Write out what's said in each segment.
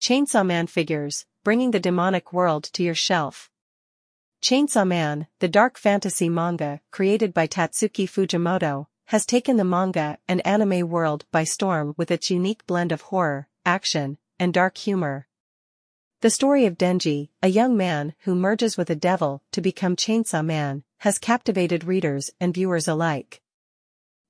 Chainsaw Man figures, bringing the demonic world to your shelf. Chainsaw Man, the dark fantasy manga created by Tatsuki Fujimoto, has taken the manga and anime world by storm with its unique blend of horror, action, and dark humor. The story of Denji, a young man who merges with a devil to become Chainsaw Man, has captivated readers and viewers alike.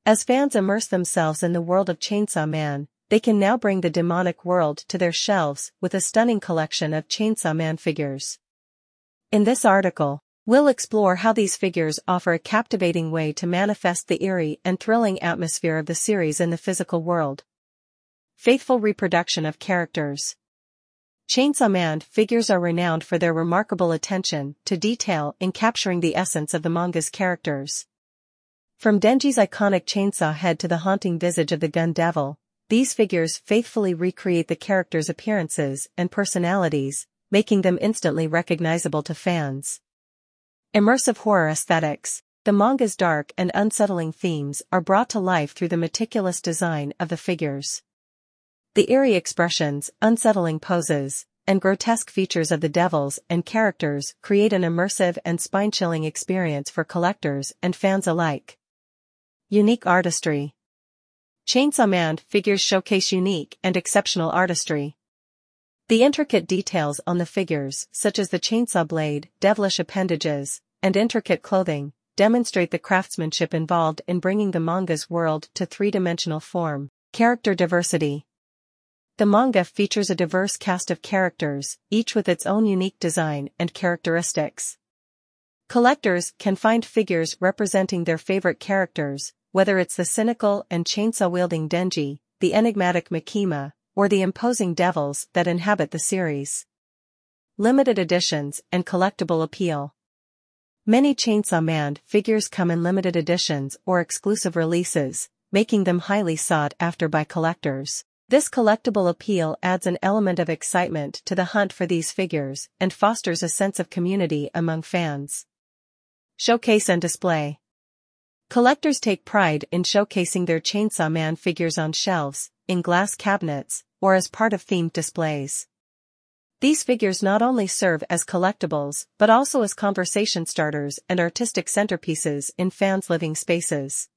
As fans immerse themselves in the world of Chainsaw Man, they can now bring the demonic world to their shelves with a stunning collection of Chainsaw Man figures. In this article, we'll explore how these figures offer a captivating way to manifest the eerie and thrilling atmosphere of the series in the physical world. Faithful reproduction of characters. Chainsaw Man figures are renowned for their remarkable attention to detail in capturing the essence of the manga's characters. From Denji's iconic chainsaw head to the haunting visage of the gun devil, these figures faithfully recreate the characters' appearances and personalities, making them instantly recognizable to fans. Immersive horror aesthetics. The manga's dark and unsettling themes are brought to life through the meticulous design of the figures. The eerie expressions, unsettling poses, and grotesque features of the devils and characters create an immersive and spine-chilling experience for collectors and fans alike. Unique artistry. Chainsaw Man figures showcase unique and exceptional artistry. The intricate details on the figures, such as the chainsaw blade, devilish appendages, and intricate clothing, demonstrate the craftsmanship involved in bringing the manga's world to three-dimensional form. Character diversity. The manga features a diverse cast of characters, each with its own unique design and characteristics. Collectors can find figures representing their favorite characters, whether it's the cynical and chainsaw-wielding Denji, the enigmatic Makima, or the imposing devils that inhabit the series. Limited editions and collectible appeal. Many Chainsaw Man figures come in limited editions or exclusive releases, making them highly sought after by collectors. This collectible appeal adds an element of excitement to the hunt for these figures and fosters a sense of community among fans. Showcase and display. Collectors take pride in showcasing their Chainsaw Man figures on shelves, in glass cabinets, or as part of themed displays. These figures not only serve as collectibles but also as conversation starters and artistic centerpieces in fans' living spaces.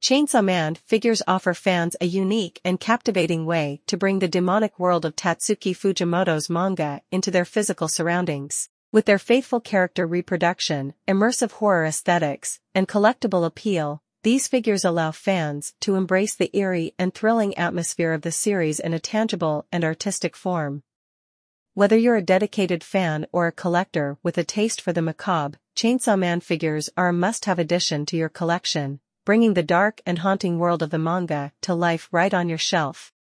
Chainsaw Man figures offer fans a unique and captivating way to bring the demonic world of Tatsuki Fujimoto's manga into their physical surroundings. With their faithful character reproduction, immersive horror aesthetics, and collectible appeal, these figures allow fans to embrace the eerie and thrilling atmosphere of the series in a tangible and artistic form. Whether you're a dedicated fan or a collector with a taste for the macabre, Chainsaw Man figures are a must-have addition to your collection, bringing the dark and haunting world of the manga to life right on your shelf.